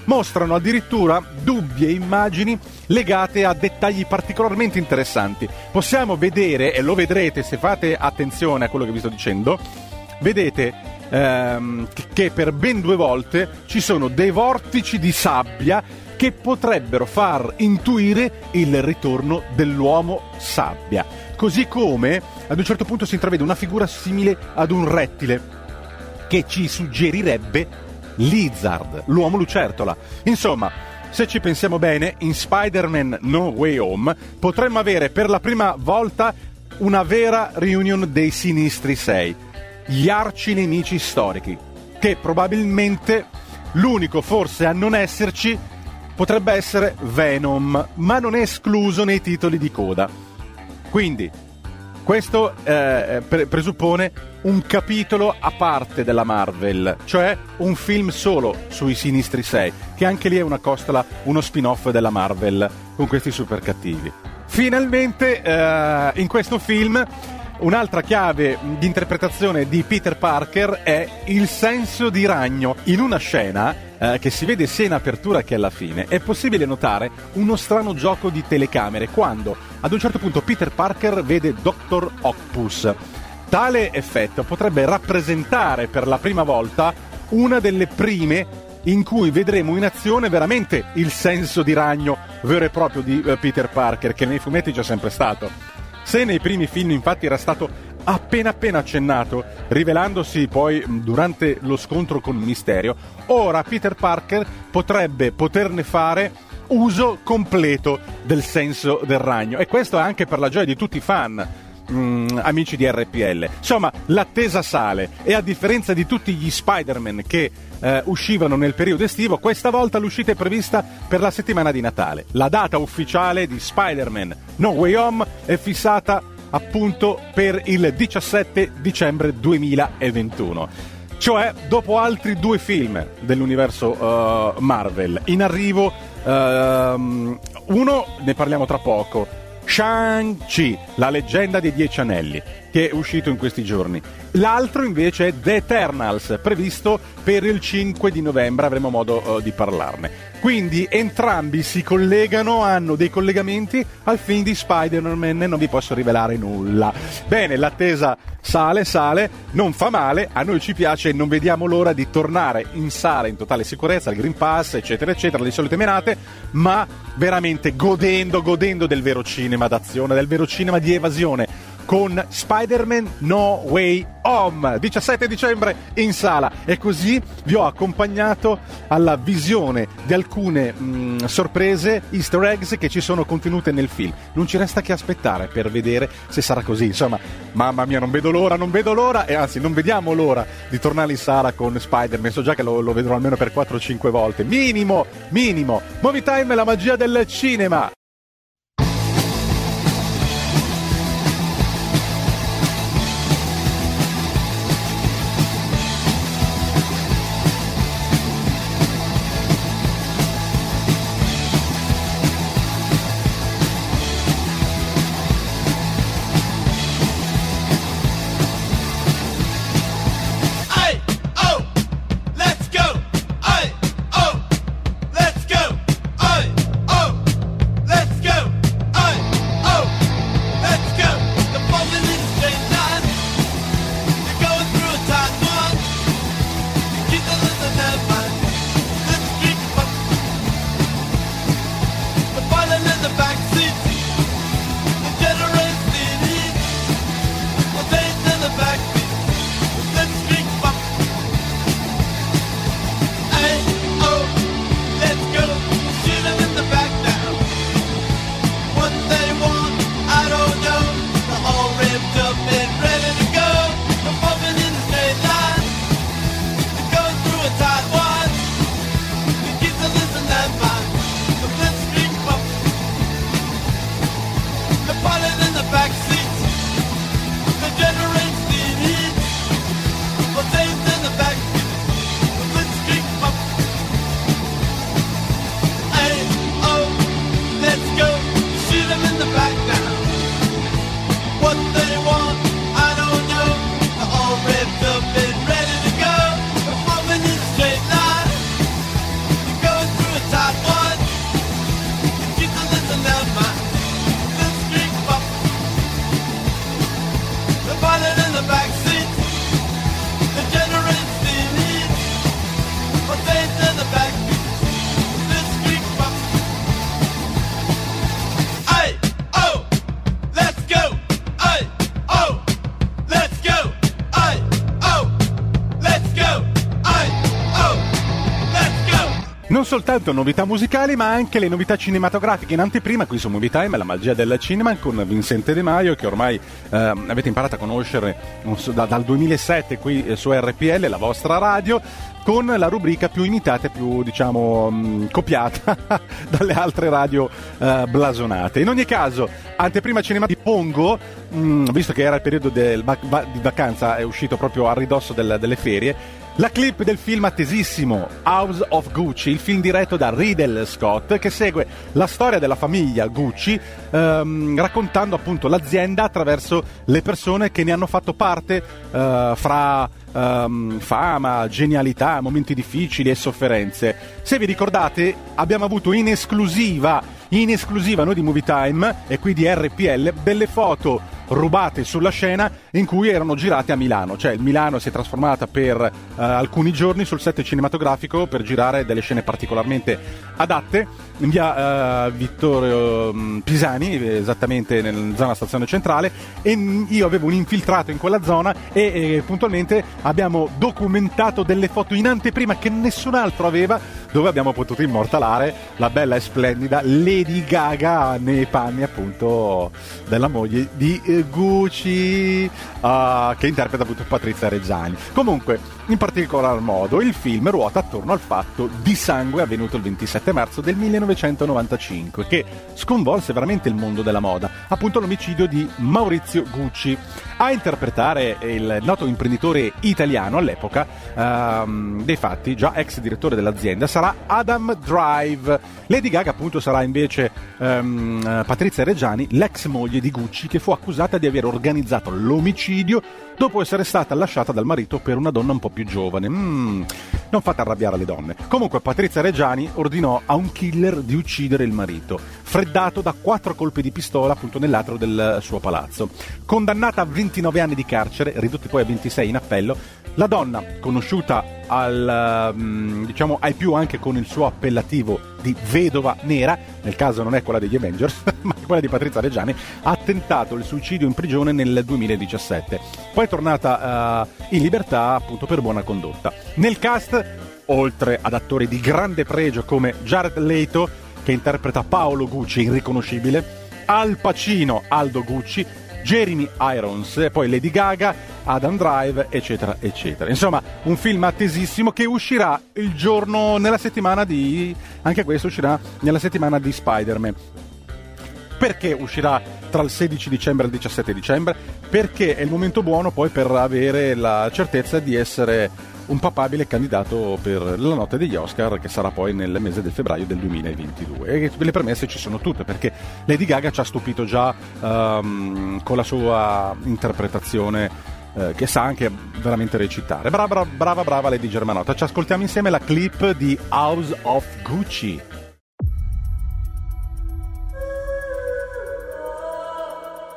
mostrano addirittura dubbie immagini legate a dettagli particolarmente interessanti. Possiamo vedere, e lo vedrete se fate attenzione a quello che vi sto dicendo, vedete ehm, che per ben due volte ci sono dei vortici di sabbia che potrebbero far intuire il ritorno dell'uomo sabbia. Così come ad un certo punto si intravede una figura simile ad un rettile che ci suggerirebbe Lizard, l'uomo lucertola. Insomma, se ci pensiamo bene, in Spider-Man No Way Home potremmo avere per la prima volta una vera reunion dei Sinistri 6, gli arci nemici storici, che probabilmente l'unico forse a non esserci potrebbe essere Venom, ma non è escluso nei titoli di coda. Quindi, questo eh, pre- presuppone un capitolo a parte della Marvel, cioè un film solo sui Sinistri 6, che anche lì è una costola, uno spin-off della Marvel con questi super cattivi. Finalmente eh, in questo film un'altra chiave di interpretazione di Peter Parker è il senso di ragno. In una scena eh, che si vede sia in apertura che alla fine, è possibile notare uno strano gioco di telecamere quando ad un certo punto Peter Parker vede Dr. Octopus. Tale effetto potrebbe rappresentare per la prima volta una delle prime in cui vedremo in azione veramente il senso di ragno vero e proprio di eh, Peter Parker, che nei fumetti c'è sempre stato. Se nei primi film infatti era stato appena appena accennato, rivelandosi poi durante lo scontro con Misterio, ora Peter Parker potrebbe poterne fare uso completo del senso del ragno e questo è anche per la gioia di tutti i fan. mm, amici di RPL. Insomma, l'attesa sale e a differenza di tutti gli Spider-Man che eh, uscivano nel periodo estivo, questa volta l'uscita è prevista per la settimana di Natale. La data ufficiale di Spider-Man No Way Home è fissata appunto per il 17 dicembre 2021. Cioè, dopo altri due film dell'universo eh, Marvel, in arrivo, ehm, uno ne parliamo tra poco, Shang-Chi, la leggenda dei Dieci Anelli, che è uscito in questi giorni. L'altro invece è The Eternals, previsto per il 5 di novembre, avremo modo eh, di parlarne. Quindi entrambi si collegano, hanno dei collegamenti al film di Spider-Man e non vi posso rivelare nulla. Bene, l'attesa sale, sale, non fa male, a noi ci piace e non vediamo l'ora di tornare in sala in totale sicurezza, il Green Pass, eccetera, eccetera, le solite menate, ma veramente godendo, godendo del vero cinema d'azione, del vero cinema di evasione con Spider-Man No Way Home 17 dicembre in sala. E così vi ho accompagnato alla visione di alcune mh, sorprese easter eggs che ci sono contenute nel film. Non ci resta che aspettare per vedere se sarà così. Insomma mamma mia non vedo l'ora non vedo l'ora e anzi non vediamo l'ora di tornare in sala con Spider-Man. So già che lo, lo vedrò almeno per 4 o 5 volte. Minimo minimo. Movie Time è la magia del cinema soltanto novità musicali, ma anche le novità cinematografiche. In anteprima, qui su Movie Time, la magia del cinema con Vincente De Maio, che ormai ehm, avete imparato a conoscere so, da- dal 2007 qui eh, su RPL, la vostra radio, con la rubrica più imitata e più, diciamo, mh, copiata dalle altre radio eh, blasonate. In ogni caso, anteprima cinema di Pongo, mh, visto che era il periodo del va- va- di vacanza, è uscito proprio a ridosso del- delle ferie. La clip del film attesissimo House of Gucci, il film diretto da Riddle Scott, che segue la storia della famiglia Gucci, ehm, raccontando appunto l'azienda attraverso le persone che ne hanno fatto parte, eh, fra ehm, fama, genialità, momenti difficili e sofferenze. Se vi ricordate, abbiamo avuto in esclusiva, in esclusiva noi di Movie Time e qui di RPL, delle foto rubate sulla scena in cui erano girate a Milano, cioè il Milano si è trasformata per eh, alcuni giorni sul set cinematografico per girare delle scene particolarmente adatte in via eh, Vittorio mm, Pisani, esattamente nella zona stazione centrale e io avevo un infiltrato in quella zona e, e puntualmente abbiamo documentato delle foto in anteprima che nessun altro aveva dove abbiamo potuto immortalare la bella e splendida Lady Gaga nei panni appunto della moglie di eh, Gucci uh, che interpreta appunto Patrizia Reggiani. Comunque, in particolar modo, il film ruota attorno al fatto di sangue avvenuto il 27 marzo del 1995 che sconvolse veramente il mondo della moda, appunto l'omicidio di Maurizio Gucci. A interpretare il noto imprenditore italiano all'epoca um, dei fatti, già ex direttore dell'azienda, sarà Adam Drive. Lady Gaga appunto sarà invece um, Patrizia Reggiani, l'ex moglie di Gucci che fu accusata di aver organizzato l'omicidio dopo essere stata lasciata dal marito per una donna un po' più giovane. Mm, non fate arrabbiare le donne. Comunque Patrizia Reggiani ordinò a un killer di uccidere il marito, freddato da quattro colpi di pistola appunto nell'atrio del suo palazzo. Condannata a 29 anni di carcere, ridotti poi a 26 in appello, la donna, conosciuta al, um, diciamo, ai più anche con il suo appellativo di vedova nera, nel caso non è quella degli Avengers, ma quella di Patrizia Reggiani, ha tentato il suicidio in prigione nel 2017. Poi è tornata uh, in libertà appunto per buona condotta. Nel cast, oltre ad attori di grande pregio come Jared Leto, che interpreta Paolo Gucci, irriconoscibile, Al Pacino, Aldo Gucci, Jeremy Irons, poi Lady Gaga, Adam Drive, eccetera, eccetera. Insomma, un film attesissimo che uscirà il giorno nella settimana di. anche questo uscirà nella settimana di Spider-Man. Perché uscirà tra il 16 dicembre e il 17 dicembre? Perché è il momento buono poi per avere la certezza di essere un papabile candidato per la notte degli Oscar che sarà poi nel mese del febbraio del 2022 e le premesse ci sono tutte perché Lady Gaga ci ha stupito già um, con la sua interpretazione eh, che sa anche veramente recitare. Brava brava brava, Lady Germanotta. Ci ascoltiamo insieme la clip di House of Gucci.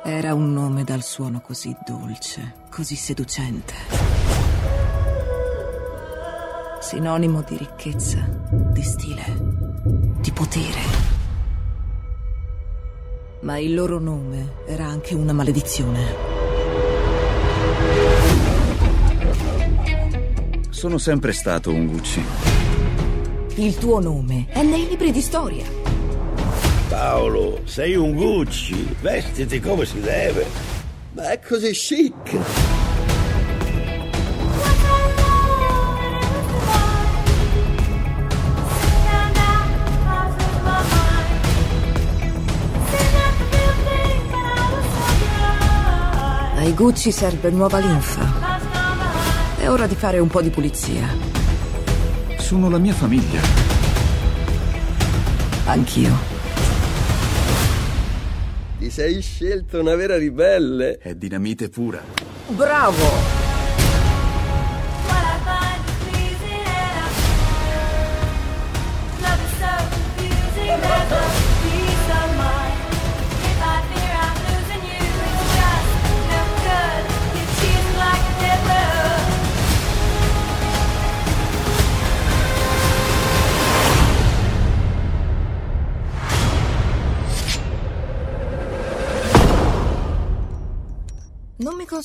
Era un nome dal suono così dolce, così seducente. Sinonimo di ricchezza, di stile, di potere. Ma il loro nome era anche una maledizione. Sono sempre stato un Gucci. Il tuo nome è nei libri di storia. Paolo, sei un Gucci, vestiti come si deve. Ma è così chic. Gucci serve nuova linfa. È ora di fare un po' di pulizia. Sono la mia famiglia. Anch'io. Ti sei scelto una vera ribelle. È dinamite pura. Bravo!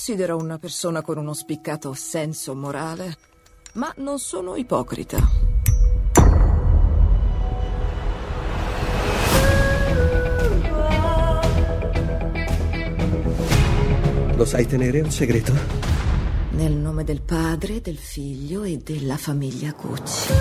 Considero una persona con uno spiccato senso morale, ma non sono ipocrita. Lo sai tenere un segreto? Nel nome del padre, del figlio e della famiglia Gucci.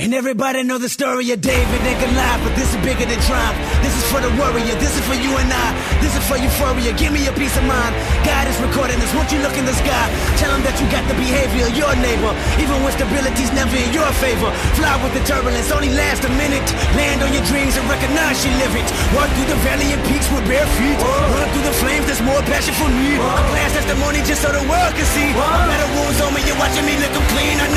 And everybody know the story of David and Goliath, but this is bigger than triumph. This is for the warrior, this is for you and I. This is for euphoria, give me a peace of mind. God is recording this, won't you look in the sky? Tell him that you got the behavior of your neighbor, even when stability's never in your favor. Fly with the turbulence, only last a minute. Land on your dreams and recognize you live it. Walk through the valley and peaks with bare feet. Run through the flames, there's more passion for me. A glass testimony just so the world can see. Better wounds on me, you're watching me them clean. I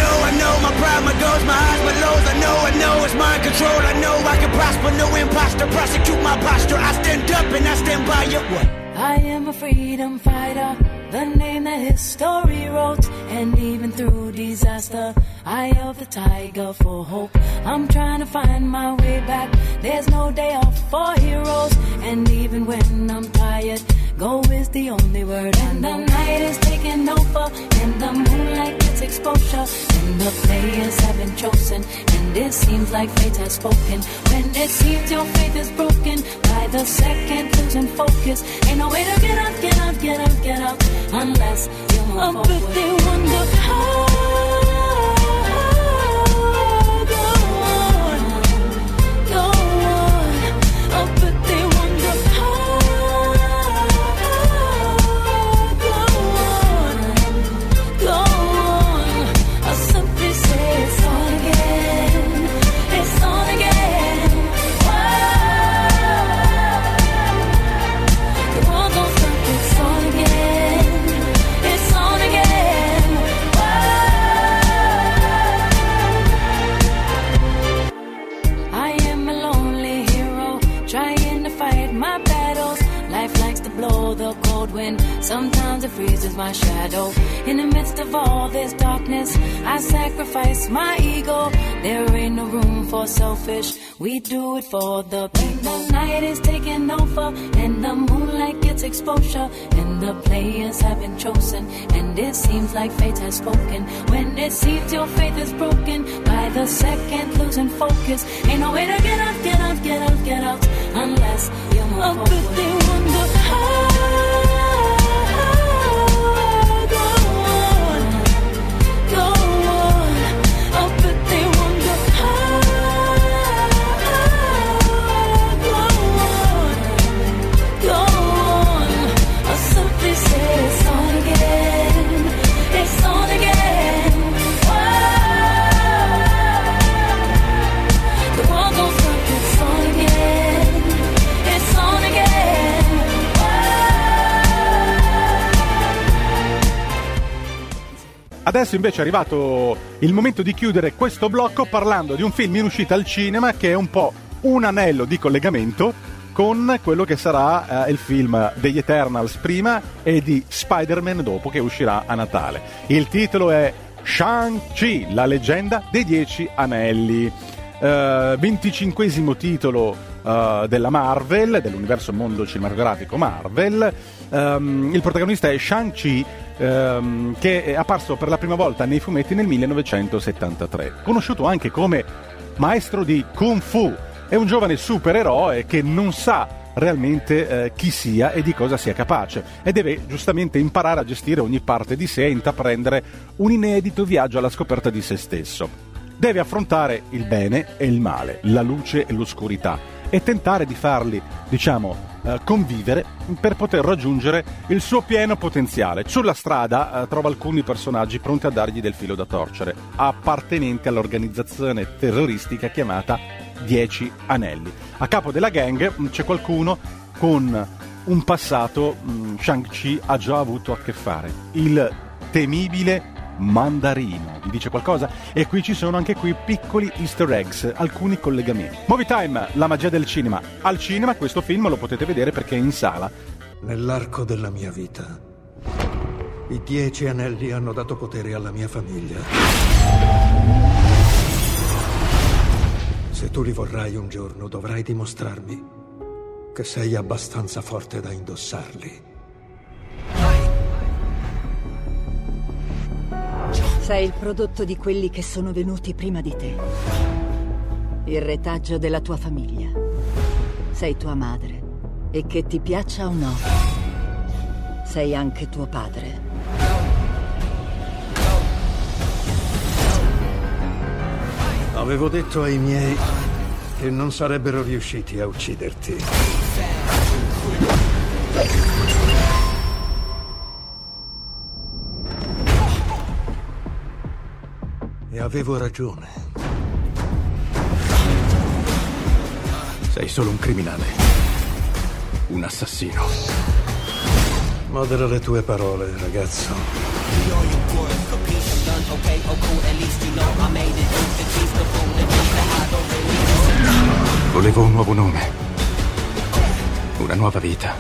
I my pride, my goals, my highs, my lows. I know, I know, it's mind control. I know I can prosper, no imposter. Prosecute my posture. I stand up and I stand by you. What? I am a freedom fighter, the name that history wrote. And even through disaster, I held the tiger for hope. I'm trying to find my way back. There's no day off for heroes. And even when I'm tired, go is the only word. And the night is taking over, and the moonlight gets exposure. And the players have been chosen, and it seems like fate has spoken. When it seems your faith is broken, by the second losing focus. Ain't no way to get up, get up, get up, get up, unless you move I bet they wonder how. Sometimes it freezes my shadow. In the midst of all this darkness, I sacrifice my ego. There ain't no room for selfish, we do it for the people. The night is taking over, and the moonlight gets exposure. And the players have been chosen, and it seems like fate has spoken. When it seems your faith is broken, by the second losing focus. Ain't no way to get up, get up, get up, get up, unless you move I forward. bet they wonder Adesso invece è arrivato il momento di chiudere questo blocco parlando di un film in uscita al cinema che è un po' un anello di collegamento con quello che sarà eh, il film degli Eternals prima e di Spider-Man dopo che uscirà a Natale. Il titolo è Shang-Chi, la leggenda dei Dieci Anelli. Eh, 25 titolo eh, della Marvel, dell'universo mondo cinematografico Marvel. Ehm, il protagonista è Shang-Chi, ehm, che è apparso per la prima volta nei fumetti nel 1973. Conosciuto anche come maestro di Kung Fu, è un giovane supereroe che non sa realmente eh, chi sia e di cosa sia capace e deve giustamente imparare a gestire ogni parte di sé e intraprendere un inedito viaggio alla scoperta di se stesso. Deve affrontare il bene e il male, la luce e l'oscurità e tentare di farli, diciamo, eh, convivere per poter raggiungere il suo pieno potenziale. Sulla strada eh, trova alcuni personaggi pronti a dargli del filo da torcere, appartenenti all'organizzazione terroristica chiamata Dieci Anelli. A capo della gang mh, c'è qualcuno con un passato mh, Shang-Chi ha già avuto a che fare. Il temibile mandarino. Vi dice qualcosa? E qui ci sono anche qui piccoli easter eggs, alcuni collegamenti. Movie Time, la magia del cinema. Al cinema questo film lo potete vedere perché è in sala. Nell'arco della mia vita, i dieci anelli hanno dato potere alla mia famiglia. Se tu li vorrai un giorno, dovrai dimostrarmi che sei abbastanza forte da indossarli. Sei il prodotto di quelli che sono venuti prima di te. Il retaggio della tua famiglia. Sei tua madre. E che ti piaccia o no, sei anche tuo padre. Avevo detto ai miei che non sarebbero riusciti a ucciderti. Avevo ragione. Sei solo un criminale. Un assassino. Modera le tue parole, ragazzo. Volevo un nuovo nome. Una nuova vita.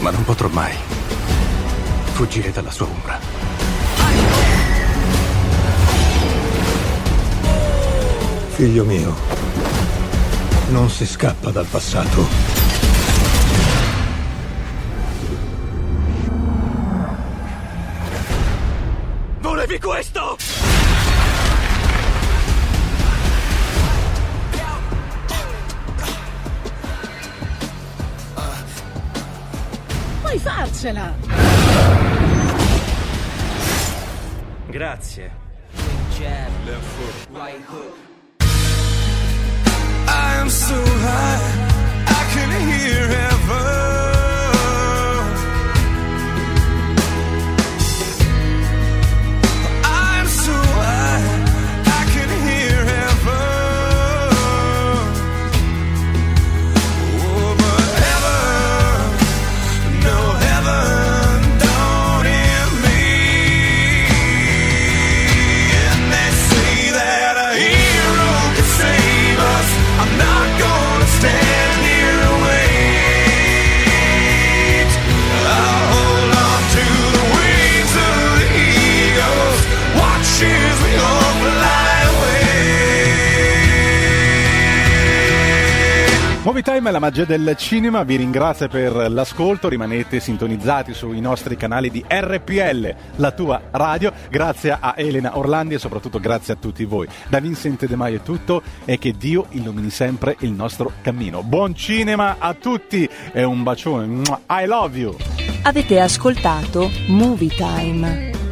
Ma non potrò mai fuggire dalla sua ombra. Figlio mio, non si scappa dal passato. Volevi questo? Puoi farcela! Grazie. I am so high, I can hear heaven. Movie Time è la magia del cinema, vi ringrazio per l'ascolto, rimanete sintonizzati sui nostri canali di RPL, la tua radio, grazie a Elena Orlandi e soprattutto grazie a tutti voi. Da Vincent De Maio è tutto e che Dio illumini sempre il nostro cammino. Buon cinema a tutti e un bacione, I love you! Avete ascoltato Movie Time.